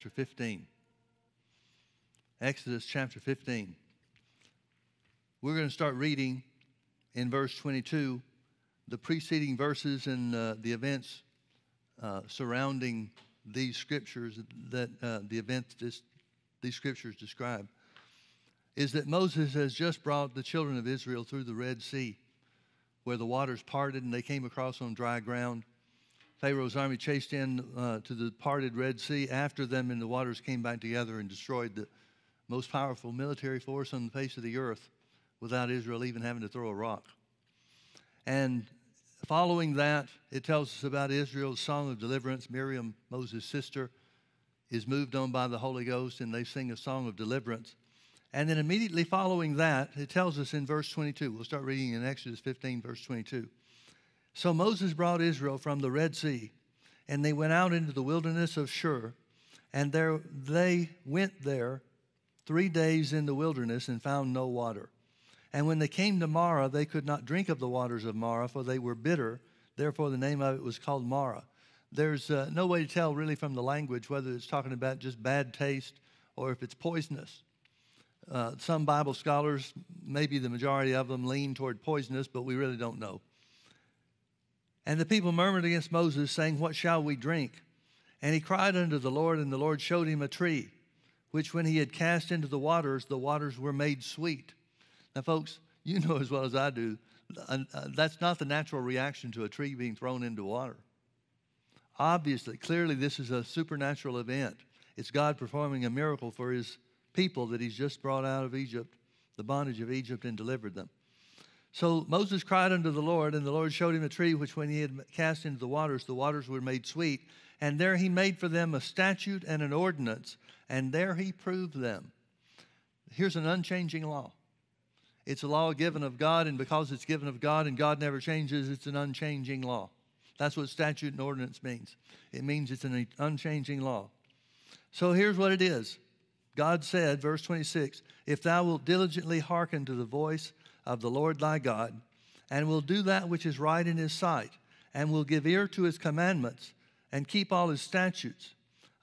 chapter 15. Exodus chapter 15. We're going to start reading in verse 22 the preceding verses and uh, the events uh, surrounding these scriptures that uh, the events this, these scriptures describe is that Moses has just brought the children of Israel through the Red Sea where the waters parted and they came across on dry ground. Pharaoh's army chased in uh, to the parted Red Sea after them, and the waters came back together and destroyed the most powerful military force on the face of the earth without Israel even having to throw a rock. And following that, it tells us about Israel's song of deliverance. Miriam, Moses' sister, is moved on by the Holy Ghost, and they sing a song of deliverance. And then immediately following that, it tells us in verse 22. We'll start reading in Exodus 15, verse 22. So Moses brought Israel from the Red Sea, and they went out into the wilderness of Shur, and there they went there three days in the wilderness and found no water. And when they came to Marah, they could not drink of the waters of Marah, for they were bitter. Therefore, the name of it was called Marah. There's uh, no way to tell really from the language whether it's talking about just bad taste or if it's poisonous. Uh, some Bible scholars, maybe the majority of them, lean toward poisonous, but we really don't know. And the people murmured against Moses, saying, What shall we drink? And he cried unto the Lord, and the Lord showed him a tree, which when he had cast into the waters, the waters were made sweet. Now, folks, you know as well as I do, uh, uh, that's not the natural reaction to a tree being thrown into water. Obviously, clearly, this is a supernatural event. It's God performing a miracle for his people that he's just brought out of Egypt, the bondage of Egypt, and delivered them. So Moses cried unto the Lord, and the Lord showed him a tree which, when he had cast into the waters, the waters were made sweet. And there he made for them a statute and an ordinance, and there he proved them. Here's an unchanging law. It's a law given of God, and because it's given of God and God never changes, it's an unchanging law. That's what statute and ordinance means. It means it's an unchanging law. So here's what it is God said, verse 26, If thou wilt diligently hearken to the voice of the Lord thy God, and will do that which is right in his sight, and will give ear to his commandments, and keep all his statutes,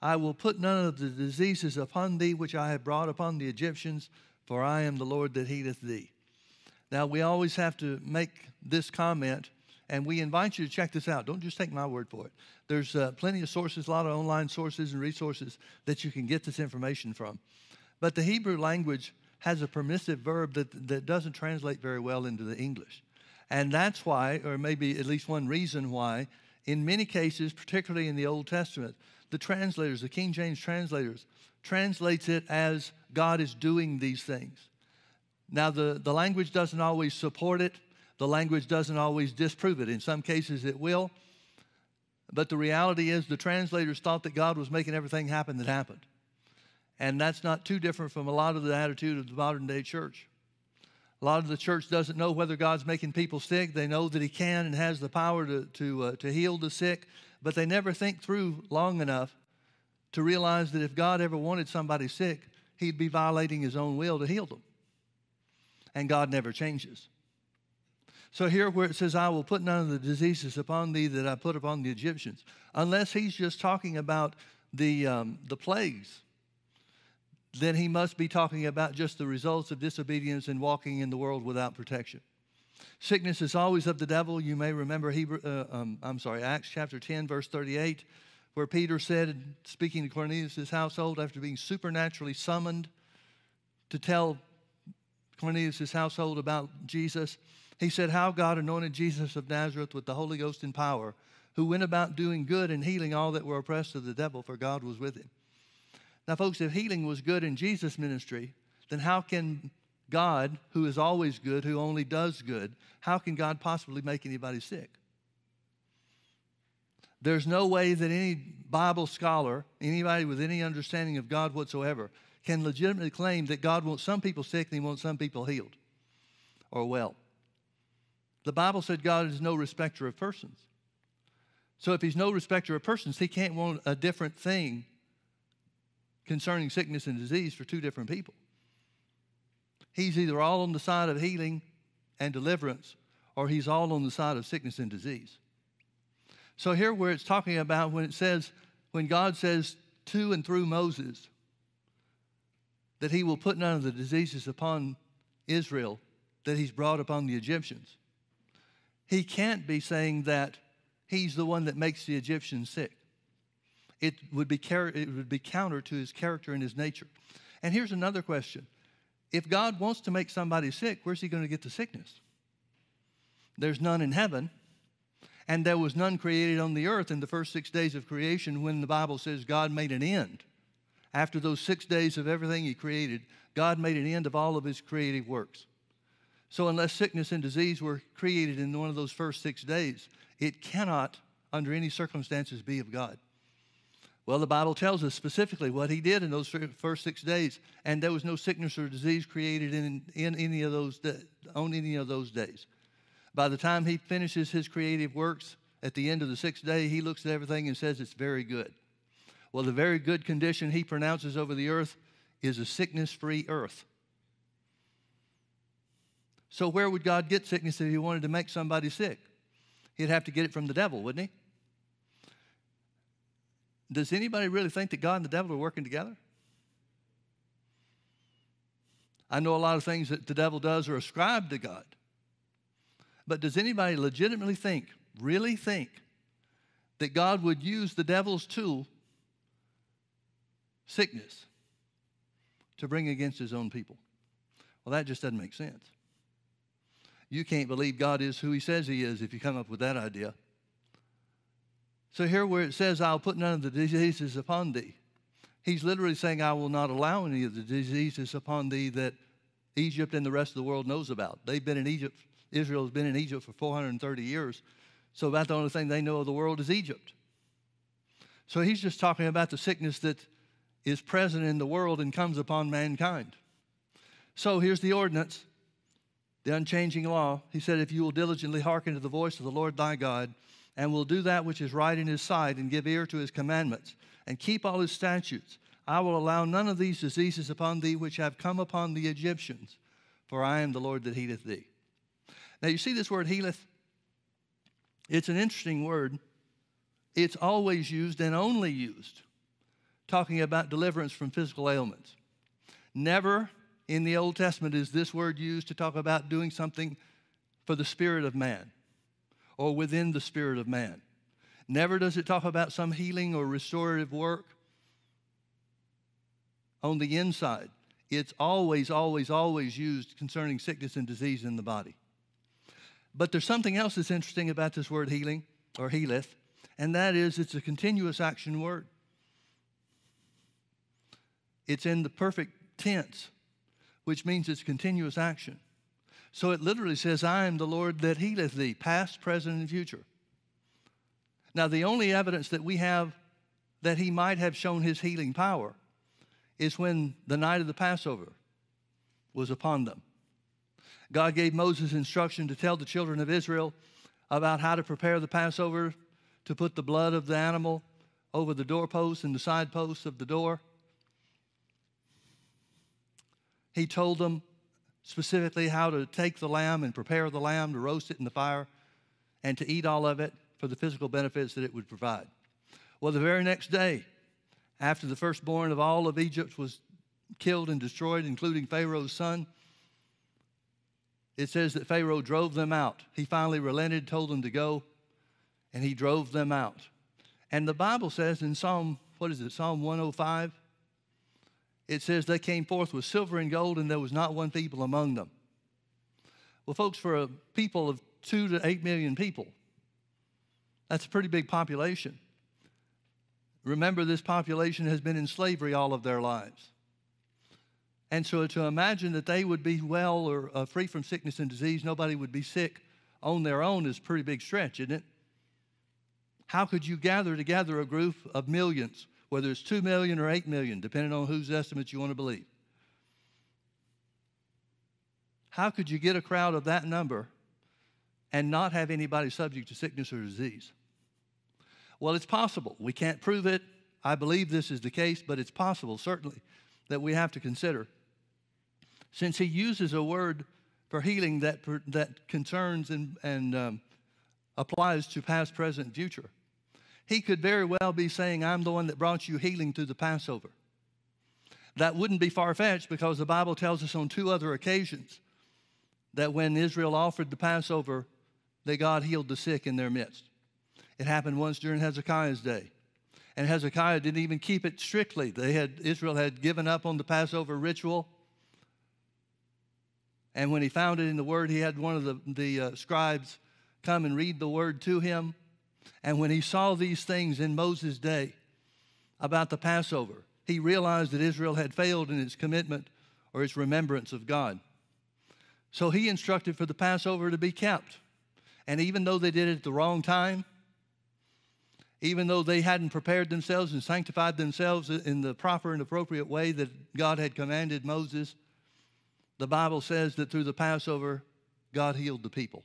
I will put none of the diseases upon thee which I have brought upon the Egyptians, for I am the Lord that healeth thee. Now, we always have to make this comment, and we invite you to check this out. Don't just take my word for it. There's uh, plenty of sources, a lot of online sources and resources that you can get this information from. But the Hebrew language has a permissive verb that, that doesn't translate very well into the English. And that's why, or maybe at least one reason why, in many cases, particularly in the Old Testament, the translators, the King James translators, translates it as God is doing these things. Now, the, the language doesn't always support it, the language doesn't always disprove it. In some cases, it will. But the reality is, the translators thought that God was making everything happen that happened. And that's not too different from a lot of the attitude of the modern day church. A lot of the church doesn't know whether God's making people sick. They know that He can and has the power to, to, uh, to heal the sick, but they never think through long enough to realize that if God ever wanted somebody sick, He'd be violating His own will to heal them. And God never changes. So here where it says, I will put none of the diseases upon thee that I put upon the Egyptians, unless he's just talking about the, um, the plagues then he must be talking about just the results of disobedience and walking in the world without protection. Sickness is always of the devil. You may remember Hebrew, uh, um, I'm sorry, Acts chapter 10, verse 38, where Peter said, speaking to Cornelius' household after being supernaturally summoned to tell Cornelius' household about Jesus, he said, How God anointed Jesus of Nazareth with the Holy Ghost and power, who went about doing good and healing all that were oppressed of the devil, for God was with him. Now, folks, if healing was good in Jesus' ministry, then how can God, who is always good, who only does good, how can God possibly make anybody sick? There's no way that any Bible scholar, anybody with any understanding of God whatsoever, can legitimately claim that God wants some people sick and He wants some people healed or well. The Bible said God is no respecter of persons. So if He's no respecter of persons, He can't want a different thing concerning sickness and disease for two different people. He's either all on the side of healing and deliverance, or he's all on the side of sickness and disease. So, here where it's talking about when it says, when God says to and through Moses that he will put none of the diseases upon Israel that he's brought upon the Egyptians. He can't be saying that he's the one that makes the Egyptians sick. It would be, it would be counter to his character and his nature. And here's another question If God wants to make somebody sick, where's he going to get the sickness? There's none in heaven, and there was none created on the earth in the first six days of creation when the Bible says God made an end. After those six days of everything he created, God made an end of all of his creative works. So, unless sickness and disease were created in one of those first six days, it cannot, under any circumstances, be of God. Well, the Bible tells us specifically what he did in those first six days, and there was no sickness or disease created in, in any of those on any of those days. By the time he finishes his creative works at the end of the sixth day, he looks at everything and says it's very good. Well, the very good condition he pronounces over the earth is a sickness free earth. So, where would God get sickness if he wanted to make somebody sick? He'd have to get it from the devil, wouldn't he? Does anybody really think that God and the devil are working together? I know a lot of things that the devil does are ascribed to God. But does anybody legitimately think, really think, that God would use the devil's tool, sickness, to bring against his own people? Well, that just doesn't make sense. You can't believe God is who he says he is if you come up with that idea. So, here where it says, I'll put none of the diseases upon thee, he's literally saying, I will not allow any of the diseases upon thee that Egypt and the rest of the world knows about. They've been in Egypt, Israel has been in Egypt for 430 years. So, about the only thing they know of the world is Egypt. So, he's just talking about the sickness that is present in the world and comes upon mankind. So, here's the ordinance the unchanging law. He said, If you will diligently hearken to the voice of the Lord thy God, and will do that which is right in his sight, and give ear to his commandments, and keep all his statutes, I will allow none of these diseases upon thee which have come upon the Egyptians, for I am the Lord that healeth thee. Now, you see this word healeth? It's an interesting word. It's always used and only used talking about deliverance from physical ailments. Never in the Old Testament is this word used to talk about doing something for the spirit of man or within the spirit of man. Never does it talk about some healing or restorative work on the inside. It's always, always, always used concerning sickness and disease in the body. But there's something else that's interesting about this word healing or healeth, and that is it's a continuous action word. It's in the perfect tense which means it's continuous action. So it literally says, I am the Lord that healeth thee, past, present, and future. Now, the only evidence that we have that he might have shown his healing power is when the night of the Passover was upon them. God gave Moses instruction to tell the children of Israel about how to prepare the Passover, to put the blood of the animal over the doorposts and the side posts of the door. He told them specifically how to take the lamb and prepare the lamb, to roast it in the fire, and to eat all of it for the physical benefits that it would provide. Well, the very next day, after the firstborn of all of Egypt was killed and destroyed, including Pharaoh's son, it says that Pharaoh drove them out. He finally relented, told them to go, and he drove them out. And the Bible says in Psalm, what is it, Psalm 105? It says they came forth with silver and gold, and there was not one feeble among them. Well, folks, for a people of two to eight million people, that's a pretty big population. Remember, this population has been in slavery all of their lives. And so to imagine that they would be well or uh, free from sickness and disease, nobody would be sick on their own is a pretty big stretch, isn't it? How could you gather together a group of millions whether it's 2 million or 8 million, depending on whose estimates you want to believe. How could you get a crowd of that number and not have anybody subject to sickness or disease? Well, it's possible. We can't prove it. I believe this is the case, but it's possible, certainly, that we have to consider. Since he uses a word for healing that, that concerns and, and um, applies to past, present, future, he could very well be saying, I'm the one that brought you healing through the Passover. That wouldn't be far fetched because the Bible tells us on two other occasions that when Israel offered the Passover, that God healed the sick in their midst. It happened once during Hezekiah's day. And Hezekiah didn't even keep it strictly. They had, Israel had given up on the Passover ritual. And when he found it in the Word, he had one of the, the uh, scribes come and read the Word to him. And when he saw these things in Moses' day about the Passover, he realized that Israel had failed in its commitment or its remembrance of God. So he instructed for the Passover to be kept. And even though they did it at the wrong time, even though they hadn't prepared themselves and sanctified themselves in the proper and appropriate way that God had commanded Moses, the Bible says that through the Passover, God healed the people.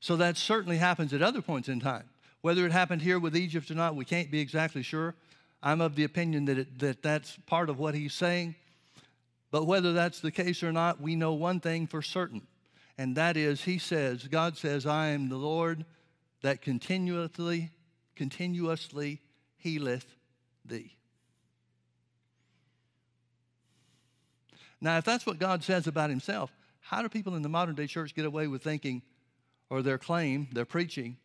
So that certainly happens at other points in time. Whether it happened here with Egypt or not, we can't be exactly sure. I'm of the opinion that, it, that that's part of what he's saying. But whether that's the case or not, we know one thing for certain, and that is, he says, God says, I am the Lord that continuously continuously healeth thee. Now, if that's what God says about himself, how do people in the modern day church get away with thinking, or their claim, their preaching,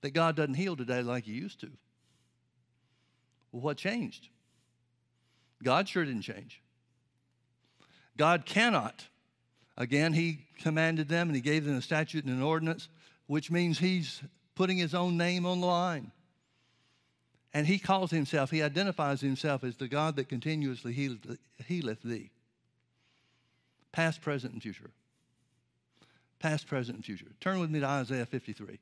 that God doesn't heal today like he used to? Well, what changed? God sure didn't change. God cannot. Again, he commanded them and he gave them a statute and an ordinance, which means he's putting his own name on the line. And he calls himself, he identifies himself as the God that continuously healeth thee. Past, present, and future. Past, present, and future. Turn with me to Isaiah 53.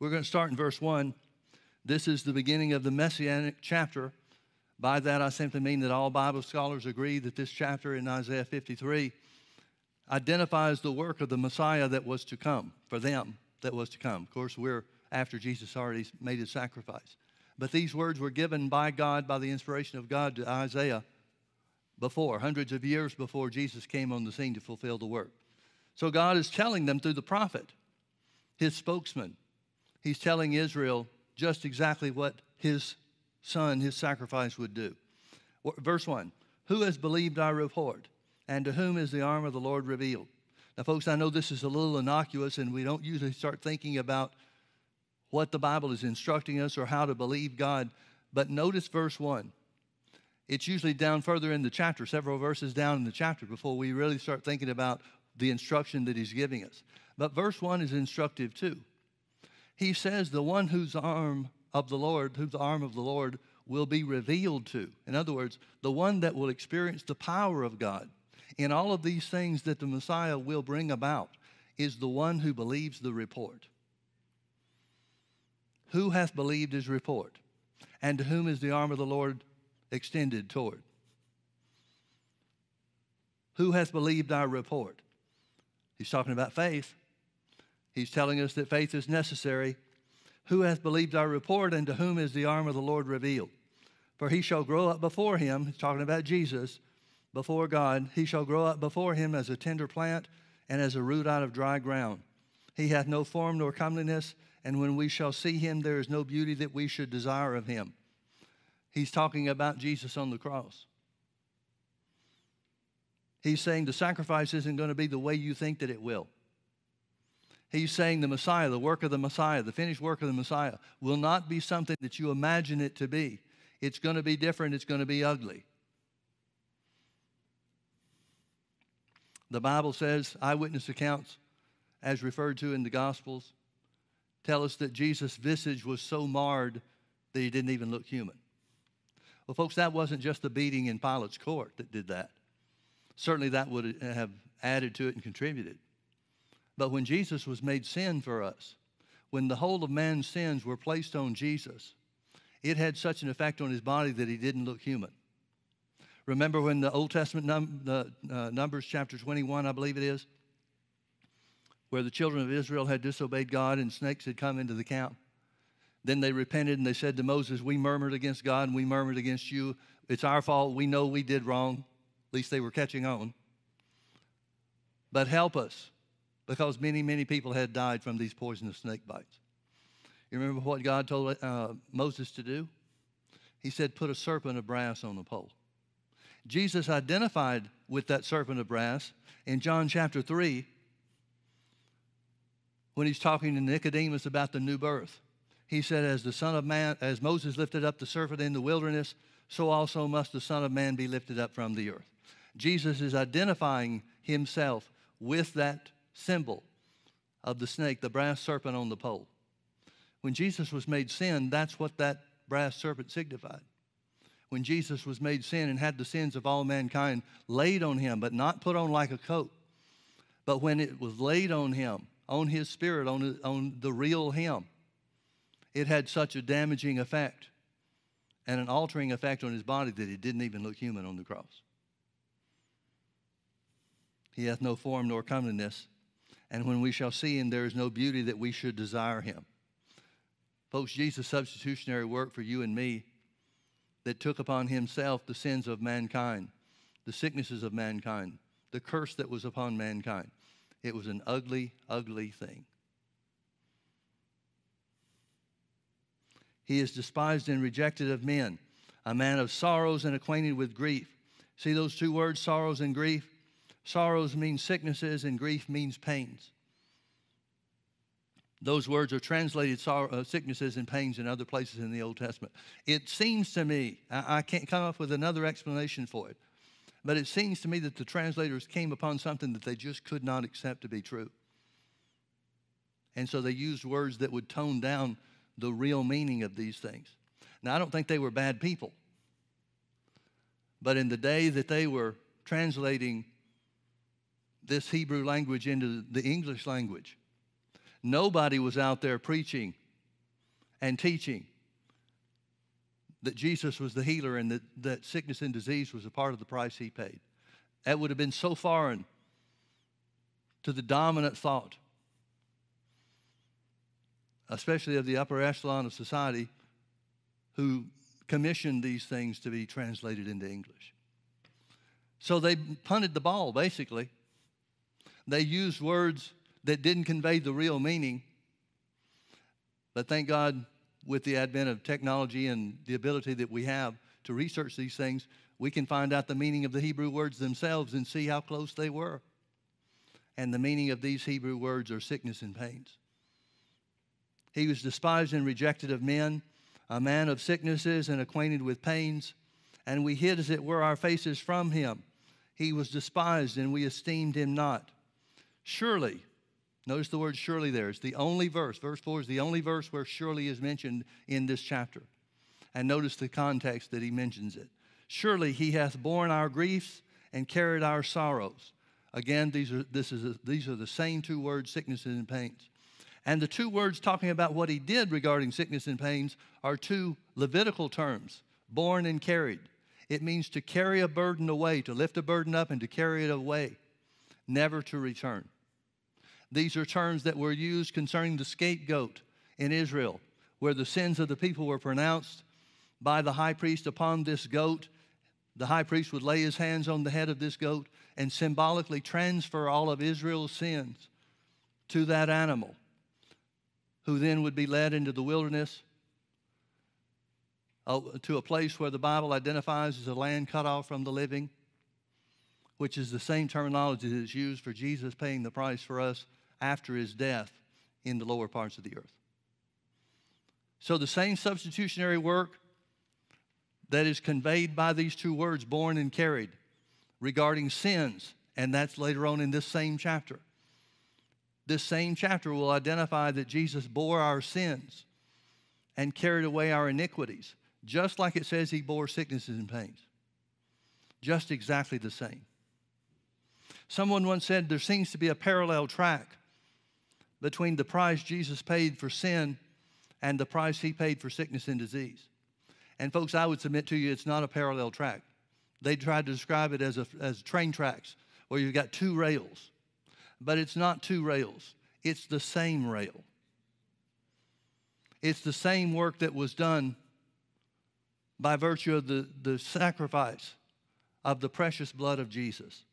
We're going to start in verse 1. This is the beginning of the messianic chapter by that, I simply mean that all Bible scholars agree that this chapter in Isaiah 53 identifies the work of the Messiah that was to come, for them that was to come. Of course, we're after Jesus already made his sacrifice. But these words were given by God, by the inspiration of God to Isaiah before, hundreds of years before Jesus came on the scene to fulfill the work. So God is telling them through the prophet, his spokesman. He's telling Israel just exactly what his son, his sacrifice would do. Verse 1 Who has believed our report? And to whom is the arm of the Lord revealed? Now, folks, I know this is a little innocuous, and we don't usually start thinking about what the Bible is instructing us or how to believe God. But notice verse 1. It's usually down further in the chapter, several verses down in the chapter, before we really start thinking about the instruction that he's giving us. But verse 1 is instructive too. He says, The one whose arm of the Lord, who the arm of the Lord will be revealed to. In other words, the one that will experience the power of God in all of these things that the Messiah will bring about is the one who believes the report. Who hath believed his report? And to whom is the arm of the Lord extended toward? Who hath believed our report? He's talking about faith. He's telling us that faith is necessary who hath believed our report, and to whom is the arm of the Lord revealed? For he shall grow up before him, he's talking about Jesus, before God. He shall grow up before him as a tender plant and as a root out of dry ground. He hath no form nor comeliness, and when we shall see him, there is no beauty that we should desire of him. He's talking about Jesus on the cross. He's saying the sacrifice isn't going to be the way you think that it will. He's saying the Messiah, the work of the Messiah, the finished work of the Messiah, will not be something that you imagine it to be. It's going to be different, it's going to be ugly. The Bible says eyewitness accounts, as referred to in the Gospels, tell us that Jesus' visage was so marred that he didn't even look human. Well, folks, that wasn't just the beating in Pilate's court that did that. Certainly, that would have added to it and contributed. But when Jesus was made sin for us, when the whole of man's sins were placed on Jesus, it had such an effect on his body that he didn't look human. Remember when the Old Testament, num- the, uh, Numbers chapter 21, I believe it is, where the children of Israel had disobeyed God and snakes had come into the camp? Then they repented and they said to Moses, We murmured against God and we murmured against you. It's our fault. We know we did wrong. At least they were catching on. But help us because many, many people had died from these poisonous snake bites. You remember what God told uh, Moses to do? He said, Put a serpent of brass on the pole. Jesus identified with that serpent of brass in John chapter 3 when he's talking to Nicodemus about the new birth. He said, As the Son of Man, as Moses lifted up the serpent in the wilderness, so also must the Son of Man be lifted up from the earth. Jesus is identifying himself with that symbol of the snake, the brass serpent on the pole. When Jesus was made sin, that's what that brass serpent signified. When Jesus was made sin and had the sins of all mankind laid on him, but not put on like a coat, but when it was laid on him, on his spirit, on, on the real him, it had such a damaging effect and an altering effect on his body that he didn't even look human on the cross. He hath no form nor comeliness, and when we shall see him, there is no beauty that we should desire him. Folks, Jesus' substitutionary work for you and me that took upon himself the sins of mankind, the sicknesses of mankind, the curse that was upon mankind. It was an ugly, ugly thing. He is despised and rejected of men, a man of sorrows and acquainted with grief. See those two words, sorrows and grief? Sorrows means sicknesses, and grief means pains. Those words are translated uh, sicknesses and pains in other places in the Old Testament. It seems to me, I, I can't come up with another explanation for it, but it seems to me that the translators came upon something that they just could not accept to be true. And so they used words that would tone down the real meaning of these things. Now, I don't think they were bad people. But in the day that they were translating this Hebrew language into the English language, nobody was out there preaching and teaching that Jesus was the healer and that, that sickness and disease was a part of the price he paid. That would have been so foreign to the dominant thought especially of the upper echelon of society, who commissioned these things to be translated into English. So they punted the ball, basically. They used words that didn't convey the real meaning. But thank God, with the advent of technology and the ability that we have to research these things, we can find out the meaning of the Hebrew words themselves and see how close they were. And the meaning of these Hebrew words are sickness and pains. He was despised and rejected of men, a man of sicknesses and acquainted with pains, and we hid, as it were, our faces from him. He was despised, and we esteemed him not. Surely, notice the word surely there. It's the only verse. Verse 4 is the only verse where surely is mentioned in this chapter. And notice the context that he mentions it. Surely he hath borne our griefs and carried our sorrows. Again, these are, this is a, these are the same two words, sicknesses and pains. And the two words talking about what he did regarding sickness and pains are two Levitical terms borne and carried. It means to carry a burden away, to lift a burden up and to carry it away, never to return. These are terms that were used concerning the scapegoat in Israel, where the sins of the people were pronounced by the high priest upon this goat. The high priest would lay his hands on the head of this goat and symbolically transfer all of Israel's sins to that animal who then would be led into the wilderness uh, to a place where the Bible identifies as a land cut off from the living, which is the same terminology that is used for Jesus paying the price for us after his death in the lower parts of the earth. So the same substitutionary work that is conveyed by these two words, borne and carried, regarding sins, and that's later on in this same chapter this same chapter will identify that Jesus bore our sins and carried away our iniquities, just like it says he bore sicknesses and pains. Just exactly the same. Someone once said there seems to be a parallel track between the price Jesus paid for sin and the price he paid for sickness and disease. And folks, I would submit to you it's not a parallel track. They tried to describe it as, a, as train tracks where you've got two rails but it's not two rails, it's the same rail. It's the same work that was done by virtue of the, the sacrifice of the precious blood of Jesus.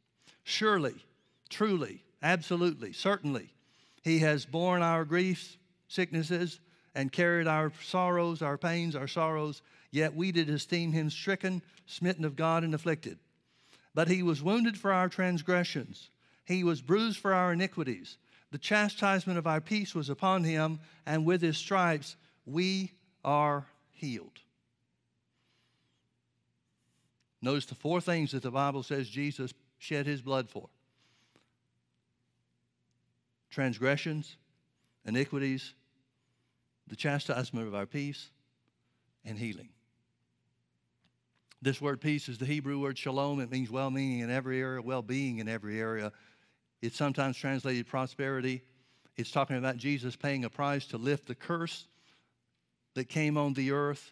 Surely, truly, absolutely, certainly, He has borne our griefs, sicknesses, and carried our sorrows, our pains, our sorrows, yet we did esteem Him stricken, smitten of God, and afflicted. But He was wounded for our transgressions, He was bruised for our iniquities. The chastisement of our peace was upon Him, and with His stripes we are healed. Notice the four things that the Bible says Jesus shed his blood for transgressions, iniquities, the chastisement of our peace, and healing. This word peace is the Hebrew word shalom. It means well meaning in every area, well being in every area. It's sometimes translated prosperity. It's talking about Jesus paying a price to lift the curse that came on the earth,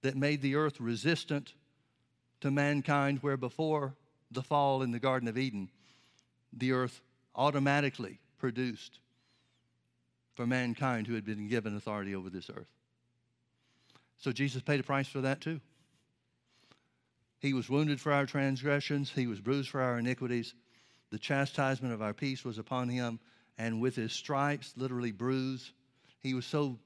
that made the earth resistant to mankind, where before the fall in the Garden of Eden, the earth automatically produced for mankind who had been given authority over this earth. So Jesus paid a price for that too. He was wounded for our transgressions, he was bruised for our iniquities. The chastisement of our peace was upon him, and with his stripes, literally bruised, he was so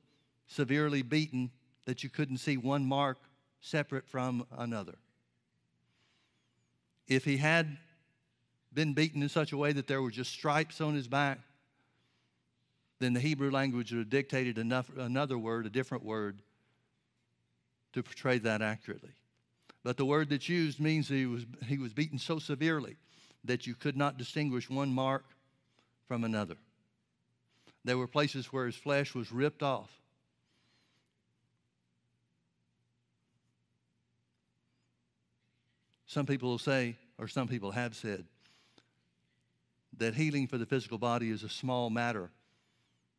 severely beaten that you couldn't see one mark separate from another. If he had been beaten in such a way that there were just stripes on his back, then the Hebrew language would have dictated enough, another word, a different word, to portray that accurately. But the word that's used means he was, he was beaten so severely that you could not distinguish one mark from another. There were places where his flesh was ripped off. Some people will say, or some people have said, that healing for the physical body is a small matter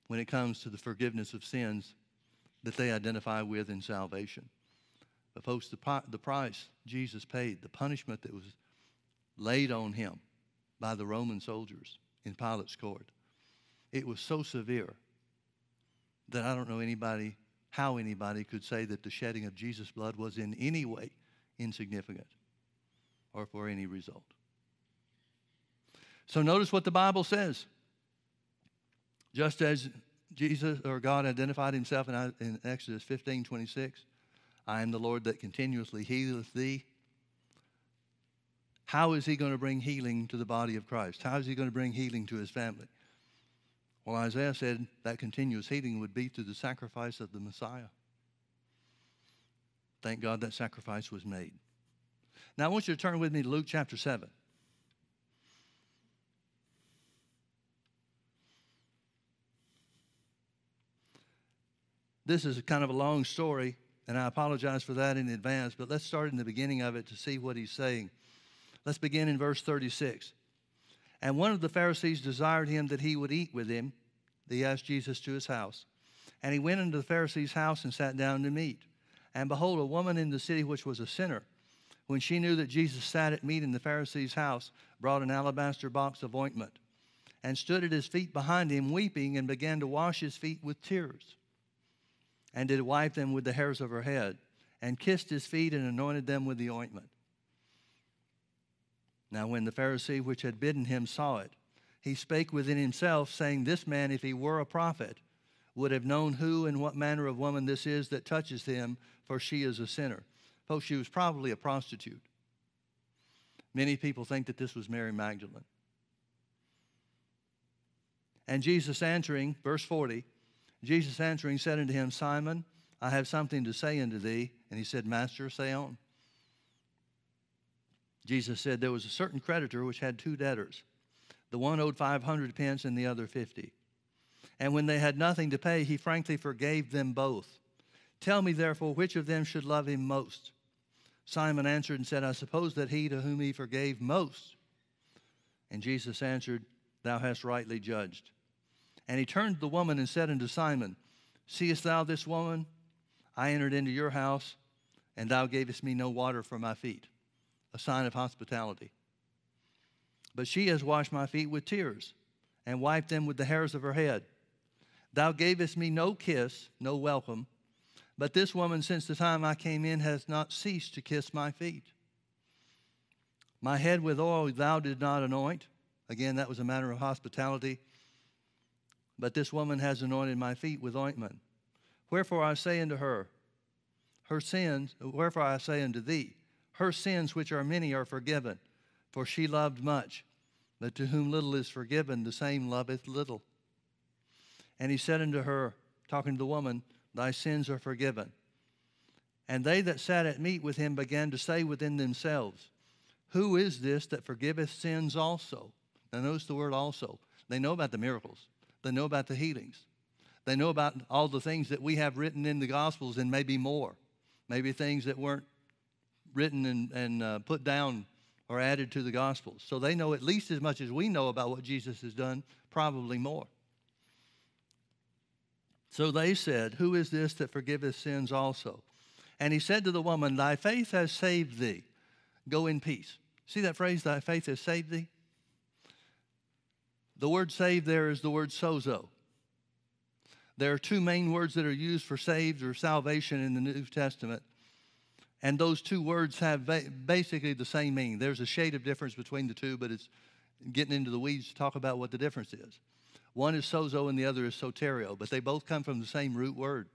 when it comes to the forgiveness of sins that they identify with in salvation. But, folks, the, the price Jesus paid, the punishment that was laid on him by the Roman soldiers in Pilate's court, it was so severe that I don't know anybody, how anybody could say that the shedding of Jesus' blood was in any way insignificant or for any result. So notice what the Bible says. Just as Jesus or God identified himself in, uh, in Exodus 15 26, I am the Lord that continuously healeth thee. How is he going to bring healing to the body of Christ? How is he going to bring healing to his family? Well, Isaiah said that continuous healing would be through the sacrifice of the Messiah. Thank God that sacrifice was made. Now, I want you to turn with me to Luke chapter 7. This is kind of a long story, and I apologize for that in advance, but let's start in the beginning of it to see what he's saying. Let's begin in verse 36. And one of the Pharisees desired him that he would eat with him. He asked Jesus to his house. And he went into the Pharisee's house and sat down to meat. And behold, a woman in the city which was a sinner when she knew that Jesus sat at meat in the Pharisee's house, brought an alabaster box of ointment, and stood at his feet behind him, weeping, and began to wash his feet with tears, and did wipe them with the hairs of her head, and kissed his feet and anointed them with the ointment. Now, when the Pharisee which had bidden him saw it, he spake within himself, saying, This man, if he were a prophet, would have known who and what manner of woman this is that touches him, for she is a sinner. Folks, she was probably a prostitute. Many people think that this was Mary Magdalene. And Jesus answering, verse 40, Jesus answering said unto him, Simon, I have something to say unto thee. And he said, Master, say on. Jesus said, There was a certain creditor which had two debtors. The one owed 500 pence and the other 50. And when they had nothing to pay, he frankly forgave them both. Tell me, therefore, which of them should love him most? Simon answered and said, I suppose that he to whom he forgave most. And Jesus answered, Thou hast rightly judged. And he turned to the woman and said unto Simon, Seest thou this woman? I entered into your house, and thou gavest me no water for my feet, a sign of hospitality. But she has washed my feet with tears, and wiped them with the hairs of her head. Thou gavest me no kiss, no welcome But this woman, since the time I came in, has not ceased to kiss my feet. My head with oil thou did not anoint. Again, that was a matter of hospitality. But this woman has anointed my feet with ointment. Wherefore I say unto her, her sins, wherefore I say unto thee, her sins, which are many, are forgiven, for she loved much. But to whom little is forgiven, the same loveth little. And he said unto her, talking to the woman, Thy sins are forgiven. And they that sat at meat with him began to say within themselves, Who is this that forgiveth sins also? Now, notice the word also. They know about the miracles, they know about the healings, they know about all the things that we have written in the Gospels and maybe more, maybe things that weren't written and, and uh, put down or added to the Gospels. So they know at least as much as we know about what Jesus has done, probably more. So they said, Who is this that forgiveth sins also? And he said to the woman, Thy faith has saved thee. Go in peace. See that phrase, Thy faith has saved thee? The word saved there is the word sozo. There are two main words that are used for saved or salvation in the New Testament. And those two words have basically the same meaning. There's a shade of difference between the two, but it's getting into the weeds to talk about what the difference is. One is sozo and the other is soterio, but they both come from the same root word.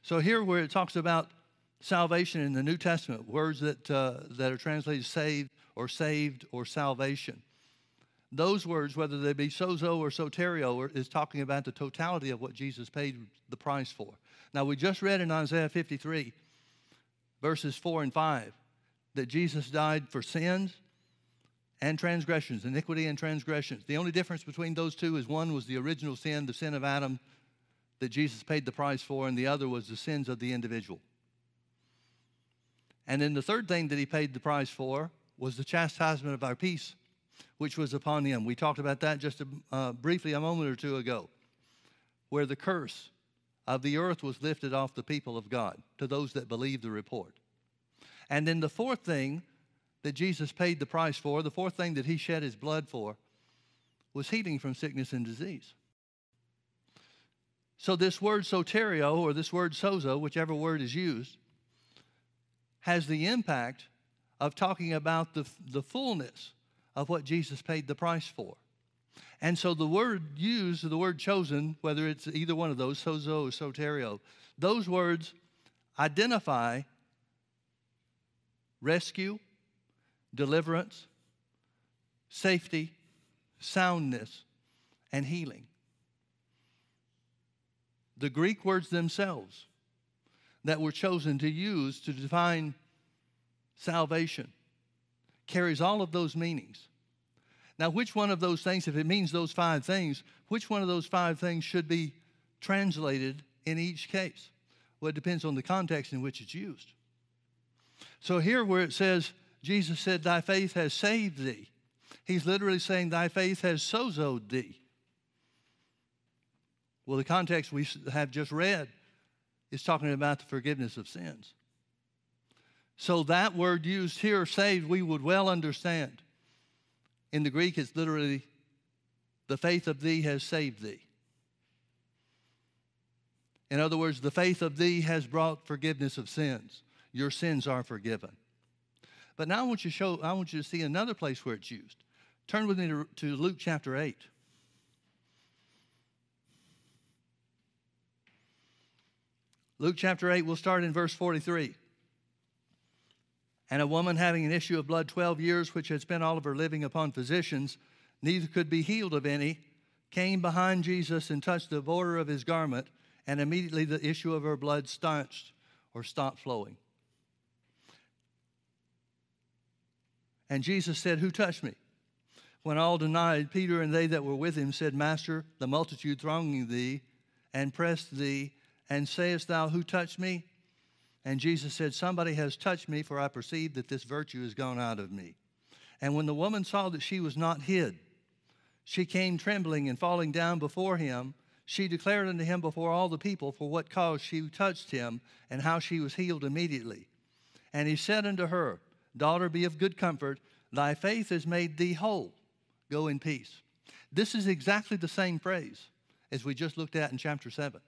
So here, where it talks about salvation in the New Testament, words that, uh, that are translated saved or saved or salvation, those words, whether they be sozo or soterio, is talking about the totality of what Jesus paid the price for. Now, we just read in Isaiah 53, verses 4 and 5, that Jesus died for sins and transgressions, iniquity and transgressions. The only difference between those two is one was the original sin, the sin of Adam that Jesus paid the price for, and the other was the sins of the individual. And then the third thing that he paid the price for was the chastisement of our peace, which was upon him. We talked about that just a, uh, briefly a moment or two ago, where the curse of the earth was lifted off the people of God to those that believe the report. And then the fourth thing that Jesus paid the price for, the fourth thing that he shed his blood for, was healing from sickness and disease. So, this word soterio or this word sozo, whichever word is used, has the impact of talking about the, the fullness of what Jesus paid the price for. And so, the word used, the word chosen, whether it's either one of those, sozo soterio, those words identify rescue, deliverance, safety, soundness, and healing. The Greek words themselves that were chosen to use to define salvation carries all of those meanings. Now, which one of those things, if it means those five things, which one of those five things should be translated in each case? Well, it depends on the context in which it's used. So, here where it says, Jesus said, Thy faith has saved thee. He's literally saying, Thy faith has sozoed thee. Well, the context we have just read is talking about the forgiveness of sins. So that word used here, saved, we would well understand. In the Greek, it's literally, the faith of thee has saved thee. In other words, the faith of thee has brought forgiveness of sins. Your sins are forgiven. But now I want you to show, I want you to see another place where it's used. Turn with me to, to Luke chapter 8. Luke chapter 8, we'll start in verse 43. And a woman having an issue of blood 12 years, which had spent all of her living upon physicians, neither could be healed of any, came behind Jesus and touched the border of his garment, and immediately the issue of her blood stanched or stopped flowing. And Jesus said, Who touched me? When all denied, Peter and they that were with him said, Master, the multitude thronging thee and pressed thee, and sayest thou, Who touched me? And Jesus said, Somebody has touched me, for I perceive that this virtue is gone out of me. And when the woman saw that she was not hid, she came trembling and falling down before him. She declared unto him before all the people for what cause she touched him and how she was healed immediately. And he said unto her, Daughter, be of good comfort. Thy faith has made thee whole. Go in peace. This is exactly the same phrase as we just looked at in chapter 7.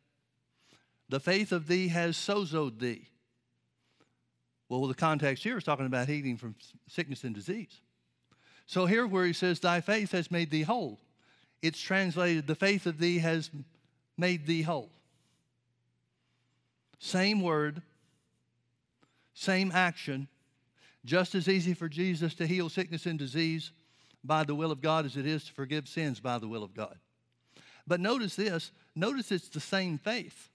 The faith of thee has sozoed thee. Well, the context here is talking about healing from sickness and disease. So here, where he says, Thy faith has made thee whole, it's translated, The faith of thee has made thee whole. Same word, same action, just as easy for Jesus to heal sickness and disease by the will of God as it is to forgive sins by the will of God. But notice this notice it's the same faith,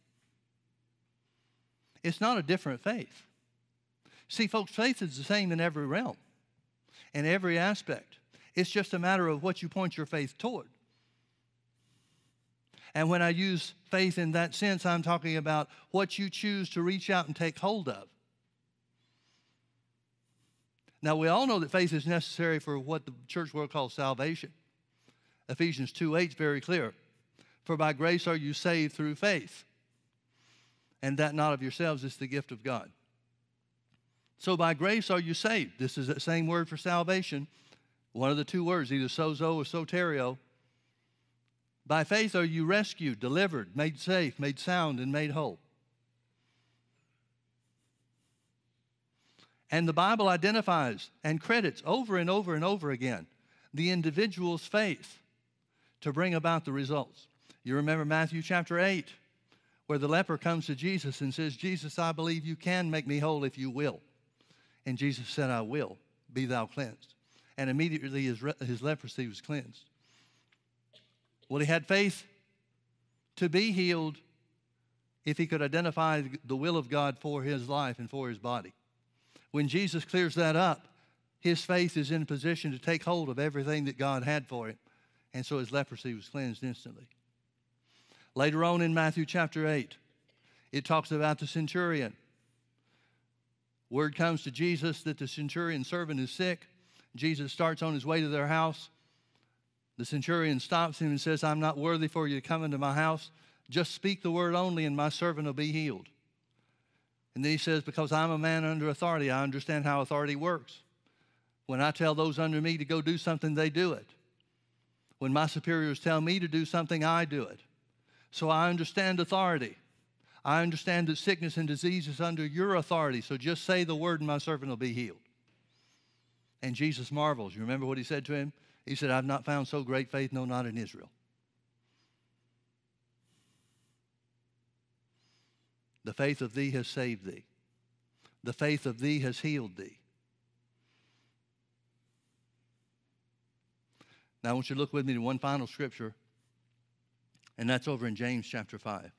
it's not a different faith. See, folks, faith is the same in every realm, in every aspect. It's just a matter of what you point your faith toward. And when I use faith in that sense, I'm talking about what you choose to reach out and take hold of. Now, we all know that faith is necessary for what the church world calls salvation. Ephesians 2 8 is very clear. For by grace are you saved through faith, and that not of yourselves is the gift of God. So by grace are you saved. This is the same word for salvation. One of the two words, either sozo or soteria. By faith are you rescued, delivered, made safe, made sound, and made whole. And the Bible identifies and credits over and over and over again the individual's faith to bring about the results. You remember Matthew chapter 8, where the leper comes to Jesus and says, Jesus, I believe you can make me whole if you will. And Jesus said, I will. Be thou cleansed. And immediately his, his leprosy was cleansed. Well, he had faith to be healed if he could identify the will of God for his life and for his body. When Jesus clears that up, his faith is in position to take hold of everything that God had for him. And so his leprosy was cleansed instantly. Later on in Matthew chapter 8, it talks about the centurion. Word comes to Jesus that the centurion servant is sick. Jesus starts on his way to their house. The centurion stops him and says, I'm not worthy for you to come into my house. Just speak the word only, and my servant will be healed. And then he says, Because I'm a man under authority, I understand how authority works. When I tell those under me to go do something, they do it. When my superiors tell me to do something, I do it. So I understand authority. I understand that sickness and disease is under your authority. So just say the word, and my servant will be healed. And Jesus marvels. You remember what he said to him? He said, I've not found so great faith, no, not in Israel. The faith of thee has saved thee. The faith of thee has healed thee. Now, I want you to look with me to one final scripture, and that's over in James chapter 5.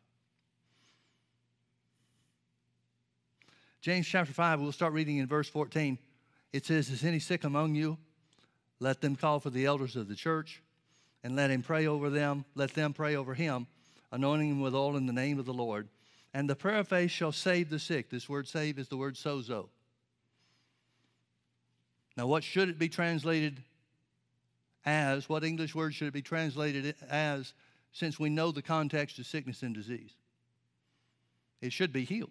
James chapter 5, we'll start reading in verse 14. It says, Is any sick among you? Let them call for the elders of the church and let him pray over them. Let them pray over him, anointing him with oil in the name of the Lord. And the prayer of faith shall save the sick. This word save is the word sozo. Now, what should it be translated as? What English word should it be translated as since we know the context of sickness and disease? It should be healed.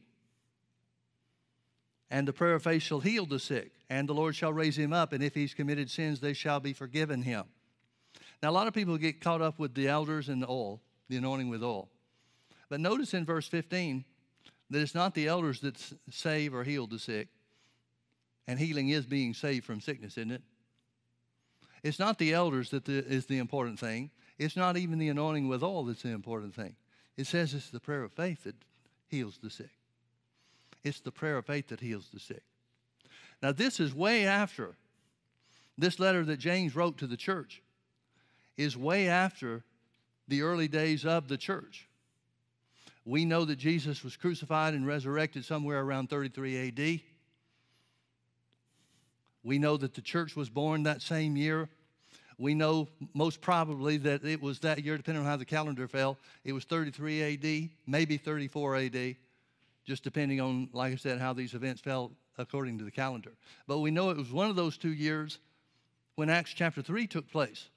And the prayer of faith shall heal the sick, and the Lord shall raise him up, and if he's committed sins, they shall be forgiven him. Now, a lot of people get caught up with the elders and the oil, the anointing with oil. But notice in verse 15 that it's not the elders that save or heal the sick. And healing is being saved from sickness, isn't it? It's not the elders that the, is the important thing. It's not even the anointing with oil that's the important thing. It says it's the prayer of faith that heals the sick. It's the prayer of faith that heals the sick. Now, this is way after this letter that James wrote to the church, is way after the early days of the church. We know that Jesus was crucified and resurrected somewhere around 33 AD. We know that the church was born that same year. We know most probably that it was that year, depending on how the calendar fell, it was 33 AD, maybe 34 AD just depending on, like I said, how these events fell according to the calendar. But we know it was one of those two years when Acts chapter 3 took place,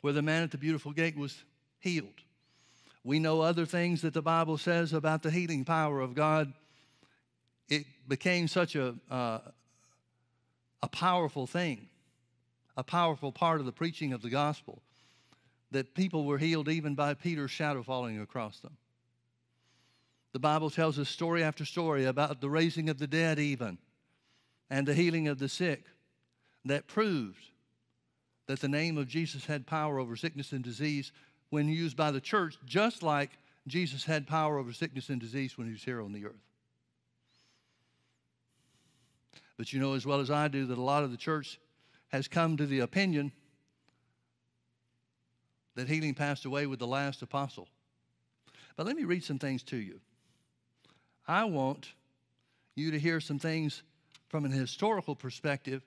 where the man at the beautiful gate was healed. We know other things that the Bible says about the healing power of God. It became such a, uh, a powerful thing, a powerful part of the preaching of the gospel, that people were healed even by Peter's shadow falling across them. The Bible tells us story after story about the raising of the dead, even, and the healing of the sick that proved that the name of Jesus had power over sickness and disease when used by the church, just like Jesus had power over sickness and disease when he was here on the earth. But you know as well as I do that a lot of the church has come to the opinion that healing passed away with the last apostle. But let me read some things to you. I want you to hear some things from an historical perspective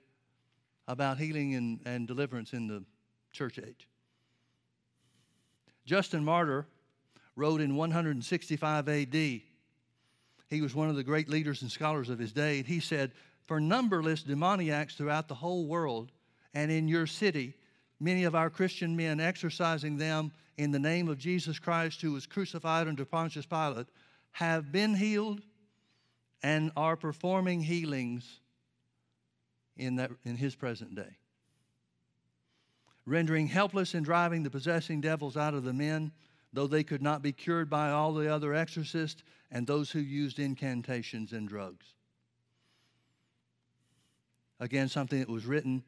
about healing and, and deliverance in the church age. Justin Martyr wrote in 165 AD. He was one of the great leaders and scholars of his day. And he said, For numberless demoniacs throughout the whole world and in your city, many of our Christian men exercising them in the name of Jesus Christ, who was crucified under Pontius Pilate, have been healed and are performing healings in, that, in his present day. Rendering helpless and driving the possessing devils out of the men, though they could not be cured by all the other exorcists and those who used incantations and drugs. Again, something that was written.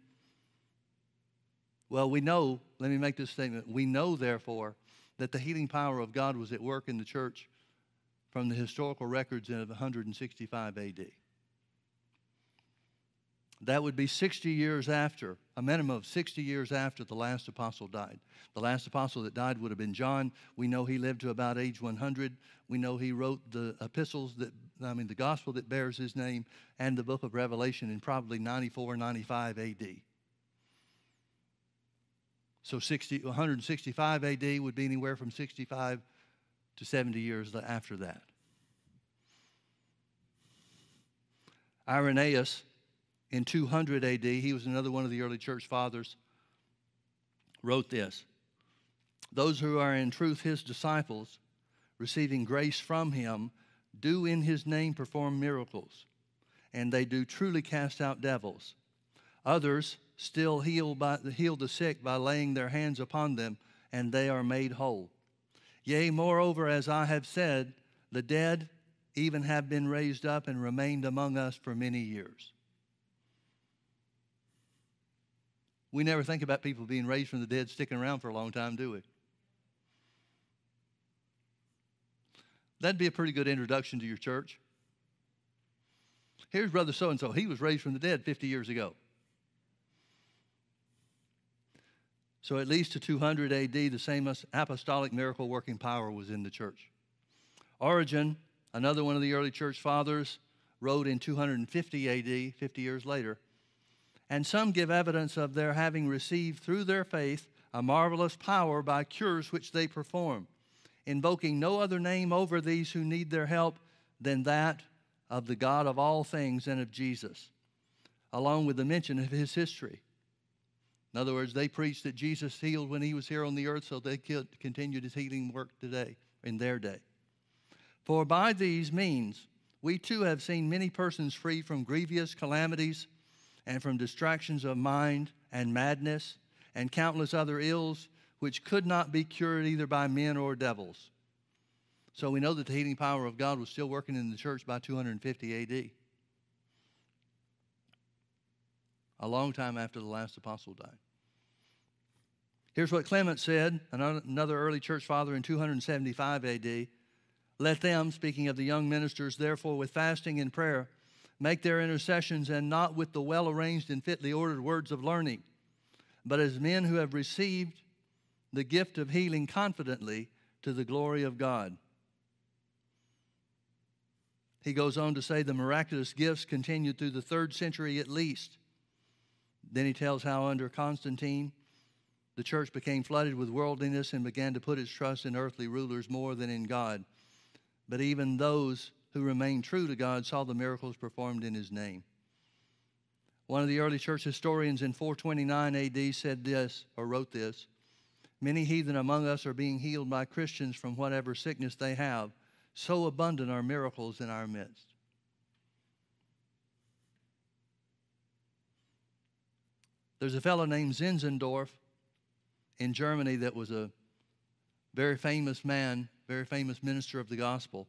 Well, we know, let me make this statement. We know, therefore, that the healing power of God was at work in the church from the historical records of 165 AD. That would be 60 years after, a minimum of 60 years after the last apostle died. The last apostle that died would have been John. We know he lived to about age 100. We know he wrote the epistles that, I mean, the gospel that bears his name and the book of Revelation in probably 94, 95 AD. So 60, 165 AD would be anywhere from 65 to 70 years after that. Irenaeus in 200 AD, he was another one of the early church fathers, wrote this Those who are in truth his disciples, receiving grace from him, do in his name perform miracles, and they do truly cast out devils. Others still heal, by, heal the sick by laying their hands upon them, and they are made whole. Yea, moreover, as I have said, the dead even have been raised up and remained among us for many years. We never think about people being raised from the dead sticking around for a long time, do we? That'd be a pretty good introduction to your church. Here's Brother so and so. He was raised from the dead 50 years ago. So, at least to 200 AD, the same apostolic miracle working power was in the church. Origen, another one of the early church fathers, wrote in 250 AD, 50 years later and some give evidence of their having received through their faith a marvelous power by cures which they perform, invoking no other name over these who need their help than that of the God of all things and of Jesus, along with the mention of his history. In other words, they preached that Jesus healed when he was here on the earth, so they continued his healing work today, in their day. For by these means, we too have seen many persons free from grievous calamities and from distractions of mind and madness and countless other ills which could not be cured either by men or devils. So we know that the healing power of God was still working in the church by 250 AD. A long time after the last apostle died. Here's what Clement said, another early church father in 275 AD. Let them, speaking of the young ministers, therefore, with fasting and prayer, make their intercessions and not with the well arranged and fitly ordered words of learning, but as men who have received the gift of healing confidently to the glory of God. He goes on to say the miraculous gifts continued through the third century at least. Then he tells how under Constantine, the church became flooded with worldliness and began to put its trust in earthly rulers more than in God. But even those who remained true to God saw the miracles performed in his name. One of the early church historians in 429 AD said this, or wrote this Many heathen among us are being healed by Christians from whatever sickness they have. So abundant are miracles in our midst. There's a fellow named Zinzendorf in Germany that was a very famous man, very famous minister of the gospel.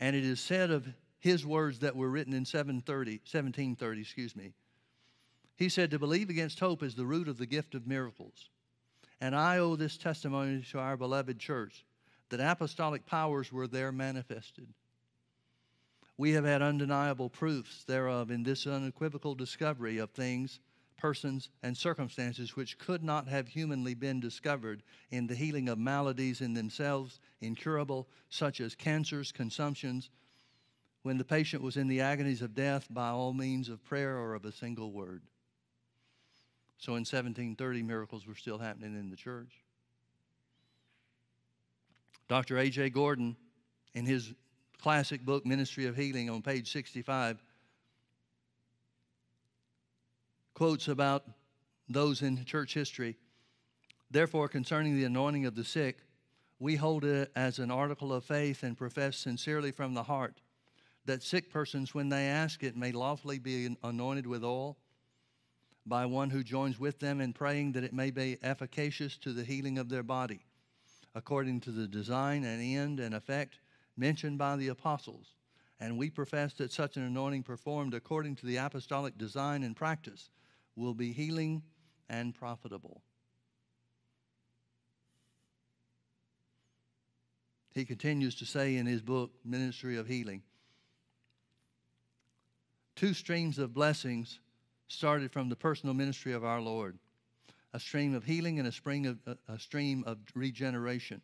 And it is said of his words that were written in 730, 1730, excuse me. He said, To believe against hope is the root of the gift of miracles. And I owe this testimony to our beloved church that apostolic powers were there manifested. We have had undeniable proofs thereof in this unequivocal discovery of things, persons, and circumstances which could not have humanly been discovered in the healing of maladies in themselves incurable, such as cancers, consumptions, when the patient was in the agonies of death by all means of prayer or of a single word. So in 1730, miracles were still happening in the church. Dr. A.J. Gordon, in his classic book, Ministry of Healing, on page 65, quotes about those in church history. Therefore, concerning the anointing of the sick, we hold it as an article of faith and profess sincerely from the heart that sick persons, when they ask it, may lawfully be anointed with oil by one who joins with them in praying that it may be efficacious to the healing of their body, according to the design and end and effect mentioned by the apostles. And we profess that such an anointing performed according to the apostolic design and practice will be healing and profitable. He continues to say in his book, Ministry of Healing, two streams of blessings started from the personal ministry of our Lord a stream of healing and a, spring of, a stream of regeneration.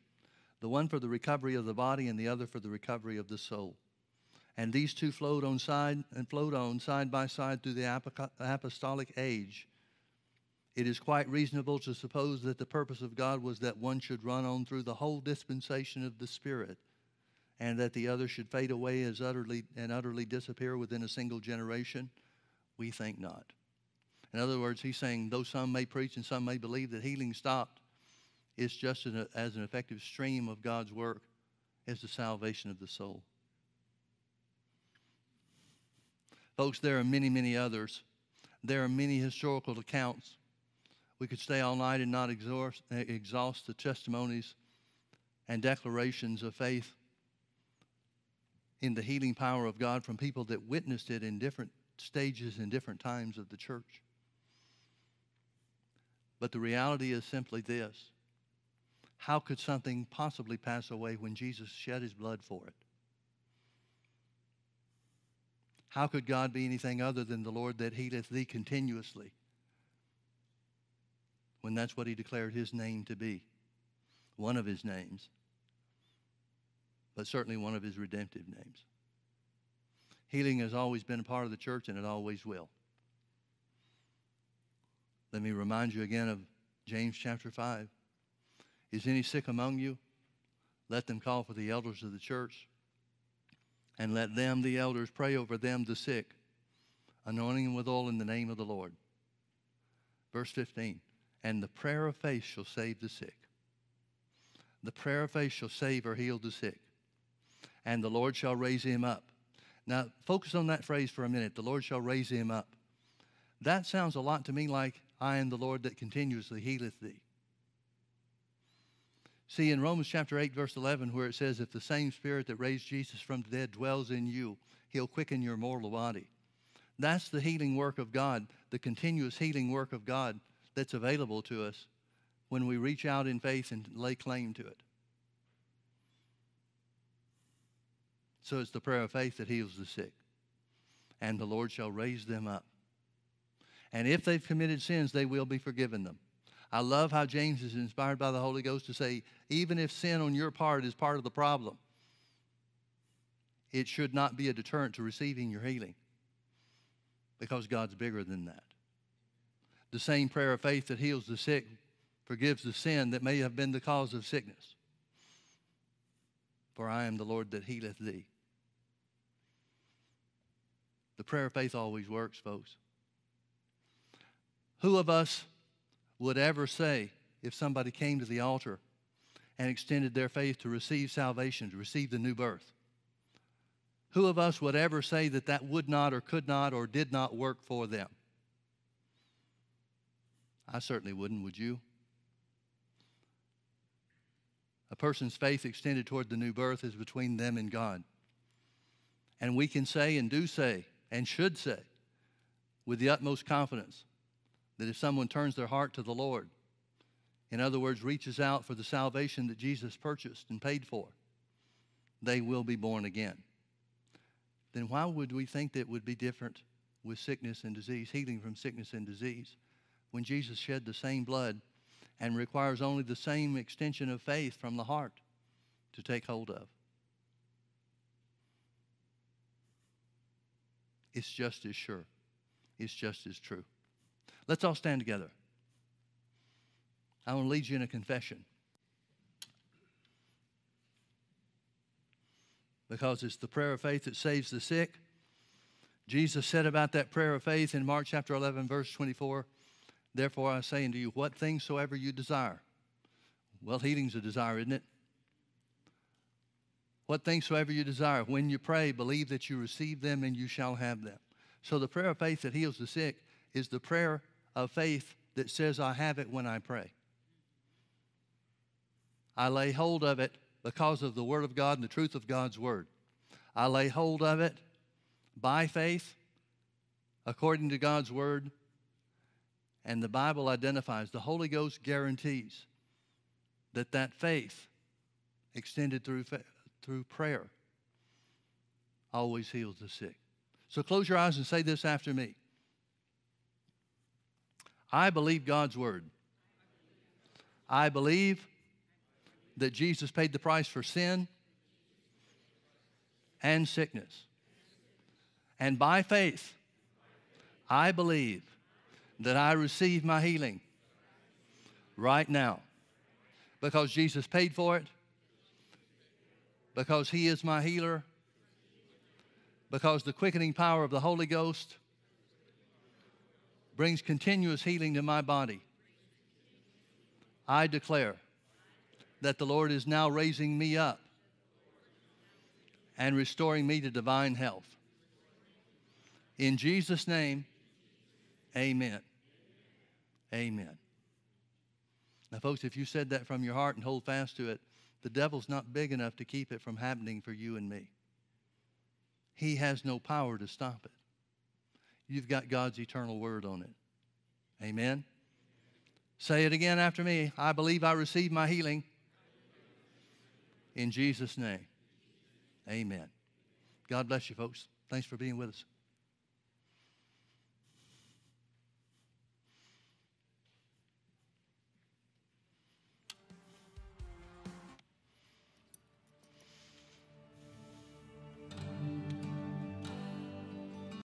The one for the recovery of the body and the other for the recovery of the soul. And these two flowed on side and flowed on side by side through the apostolic age. It is quite reasonable to suppose that the purpose of God was that one should run on through the whole dispensation of the Spirit, and that the other should fade away as utterly and utterly disappear within a single generation. We think not. In other words, he's saying, though some may preach and some may believe that healing stopped, it's just as an effective stream of God's work as the salvation of the soul. Folks, there are many, many others. There are many historical accounts. We could stay all night and not exhaust, exhaust the testimonies and declarations of faith in the healing power of God from people that witnessed it in different stages and different times of the church. But the reality is simply this how could something possibly pass away when Jesus shed his blood for it? How could God be anything other than the Lord that healeth thee continuously? When that's what he declared his name to be. One of his names, but certainly one of his redemptive names. Healing has always been a part of the church and it always will. Let me remind you again of James chapter 5. Is any sick among you? Let them call for the elders of the church and let them, the elders, pray over them, the sick, anointing them with oil in the name of the Lord. Verse 15 And the prayer of faith shall save the sick. The prayer of faith shall save or heal the sick, and the Lord shall raise him up. Now, focus on that phrase for a minute. The Lord shall raise him up. That sounds a lot to me like, I am the Lord that continuously healeth thee. See, in Romans chapter 8, verse 11, where it says, If the same Spirit that raised Jesus from the dead dwells in you, he'll quicken your mortal body. That's the healing work of God, the continuous healing work of God that's available to us when we reach out in faith and lay claim to it. So it's the prayer of faith that heals the sick. And the Lord shall raise them up. And if they've committed sins, they will be forgiven them. I love how James is inspired by the Holy Ghost to say, even if sin on your part is part of the problem, it should not be a deterrent to receiving your healing because God's bigger than that. The same prayer of faith that heals the sick forgives the sin that may have been the cause of sickness. For I am the Lord that healeth thee. The prayer of faith always works, folks. Who of us would ever say if somebody came to the altar and extended their faith to receive salvation, to receive the new birth? Who of us would ever say that that would not or could not or did not work for them? I certainly wouldn't, would you? A person's faith extended toward the new birth is between them and God. And we can say and do say and should say with the utmost confidence that if someone turns their heart to the Lord, in other words, reaches out for the salvation that Jesus purchased and paid for, they will be born again. Then why would we think that it would be different with sickness and disease, healing from sickness and disease, when Jesus shed the same blood and requires only the same extension of faith from the heart to take hold of? It's just as sure. It's just as true. Let's all stand together. I want to lead you in a confession. Because it's the prayer of faith that saves the sick. Jesus said about that prayer of faith in Mark chapter 11, verse 24 Therefore I say unto you, what things soever you desire. Well, healing's a desire, isn't it? What things soever you desire. When you pray, believe that you receive them and you shall have them. So the prayer of faith that heals the sick is the prayer of faith that says, I have it when I pray. I lay hold of it because of the Word of God and the truth of God's Word. I lay hold of it by faith according to God's Word. And the Bible identifies, the Holy Ghost guarantees that that faith extended through, through prayer always heals the sick. So close your eyes and say this after me. I believe God's word. I believe that Jesus paid the price for sin and sickness. And by faith, I believe that I receive my healing right now because Jesus paid for it, because He is my healer, because the quickening power of the Holy Ghost brings continuous healing to my body. I declare that the Lord is now raising me up and restoring me to divine health. In Jesus' name, amen. Amen. Now, folks, if you said that from your heart and hold fast to it, the devil's not big enough to keep it from happening for you and me. He has no power to stop it. You've got God's eternal word on it. Amen. Say it again after me. I believe I receive my healing in Jesus' name. Amen. God bless you, folks. Thanks for being with us.